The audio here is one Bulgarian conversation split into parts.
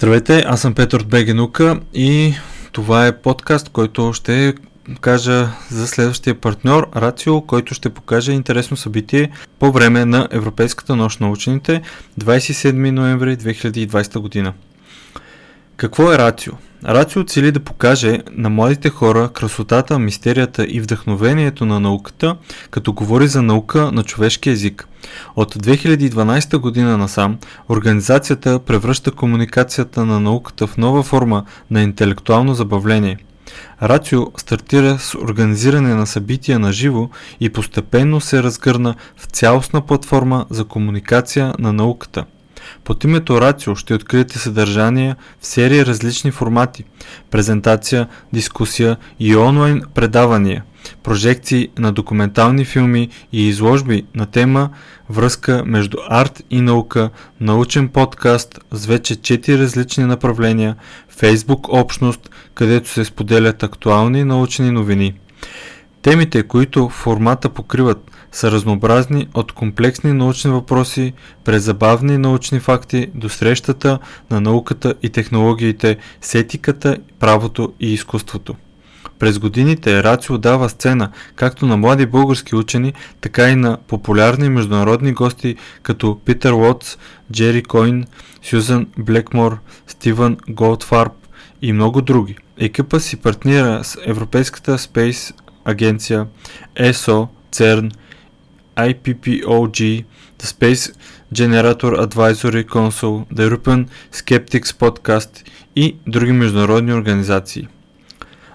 Здравейте, аз съм Петър от Бегенука и това е подкаст, който ще кажа за следващия партньор Рацио, който ще покаже интересно събитие по време на Европейската нощ на учените 27 ноември 2020 година. Какво е Рацио? Рацио цели да покаже на младите хора красотата, мистерията и вдъхновението на науката, като говори за наука на човешки език. От 2012 година насам, организацията превръща комуникацията на науката в нова форма на интелектуално забавление. Рацио стартира с организиране на събития на живо и постепенно се разгърна в цялостна платформа за комуникация на науката – под името Рацио ще откриете съдържания в серия различни формати – презентация, дискусия и онлайн предавания, прожекции на документални филми и изложби на тема връзка между арт и наука, научен подкаст с вече 4 различни направления, фейсбук общност, където се споделят актуални научни новини. Темите, които формата покриват са разнообразни от комплексни научни въпроси през забавни научни факти до срещата на науката и технологиите с етиката, правото и изкуството. През годините Рацио дава сцена както на млади български учени, така и на популярни международни гости като Питър Уотс, Джери Койн, Сюзан Блекмор, Стивън Голдфарб и много други. Екипа си партнира с Европейската Space агенция, ESO, CERN IPPOG, The Space Generator Advisory Council, The European Skeptics Podcast и други международни организации.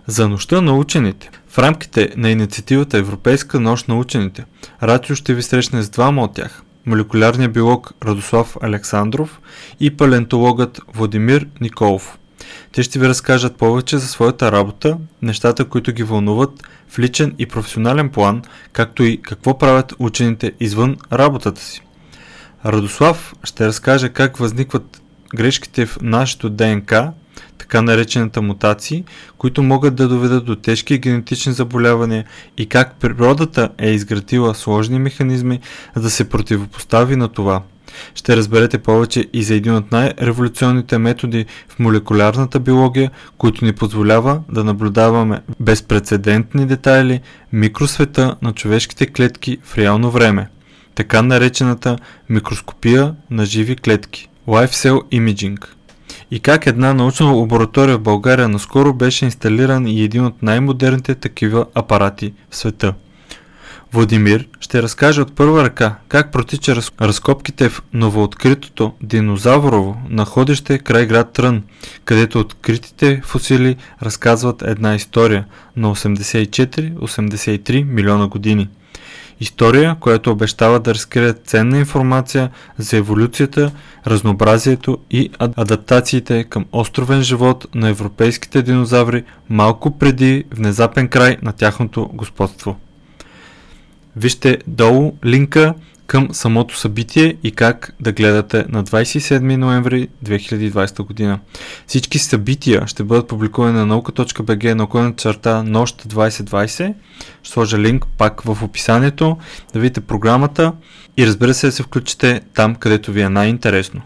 За нощта на учените. В рамките на инициативата Европейска нощ на учените, Рацио ще ви срещне с двама от тях – молекулярният биолог Радослав Александров и палентологът Владимир Николов – те ще ви разкажат повече за своята работа, нещата, които ги вълнуват в личен и професионален план, както и какво правят учените извън работата си. Радослав ще разкаже как възникват грешките в нашето ДНК, така наречената мутации, които могат да доведат до тежки генетични заболявания и как природата е изградила сложни механизми, за да се противопостави на това – ще разберете повече и за един от най-революционните методи в молекулярната биология, които ни позволява да наблюдаваме безпредседентни детайли микросвета на човешките клетки в реално време, така наречената микроскопия на живи клетки – Life Cell Imaging. И как една научна лаборатория в България наскоро беше инсталиран и един от най-модерните такива апарати в света – Владимир ще разкаже от първа ръка как протича раз... разкопките в новооткритото динозаврово находище край град Трън, където откритите фосили разказват една история на 84-83 милиона години. История, която обещава да разкрие ценна информация за еволюцията, разнообразието и адаптациите към островен живот на европейските динозаври малко преди внезапен край на тяхното господство. Вижте долу линка към самото събитие и как да гледате на 27 ноември 2020 година. Всички събития ще бъдат публикувани на nauka.bg на околна черта нощ 2020. Ще сложа линк пак в описанието да видите програмата и разбира се да се включите там, където ви е най-интересно.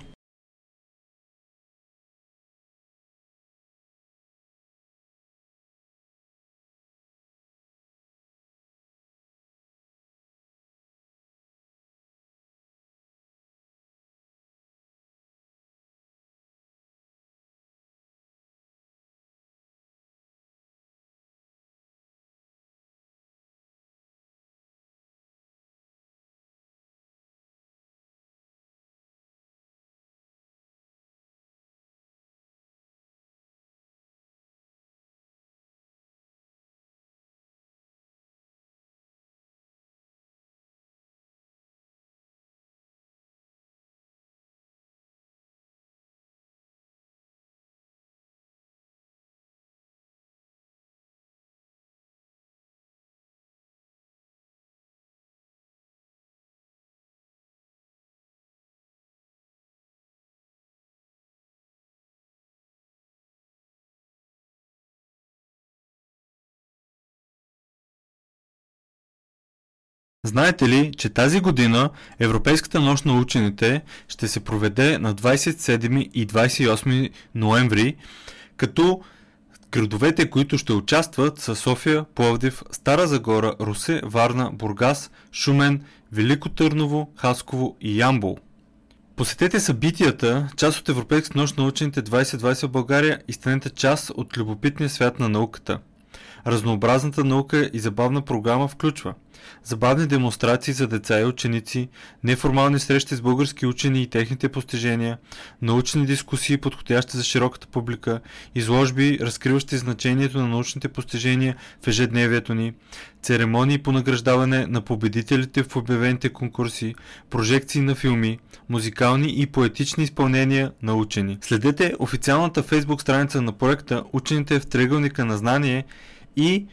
Знаете ли, че тази година Европейската нощ на учените ще се проведе на 27 и 28 ноември, като градовете, които ще участват са София, Пловдив, Стара Загора, Русе, Варна, Бургас, Шумен, Велико Търново, Хасково и Ямбол. Посетете събитията, част от Европейската нощ на учените 2020 в България и станете част от любопитния свят на науката. Разнообразната наука и забавна програма включва – Забавни демонстрации за деца и ученици, неформални срещи с български учени и техните постижения, научни дискусии, подходящи за широката публика, изложби, разкриващи значението на научните постижения в ежедневието ни, церемонии по награждаване на победителите в обявените конкурси, прожекции на филми, музикални и поетични изпълнения на учени. Следете официалната фейсбук страница на проекта Учените в триъгълника на знание и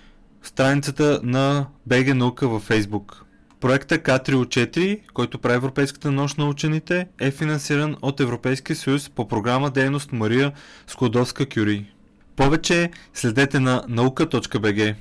страницата на БГ Наука във Фейсбук. Проекта К3O4, който прави Европейската нощ на учените, е финансиран от Европейския съюз по програма Дейност Мария Склодовска Кюри. Повече следете на наука.бг.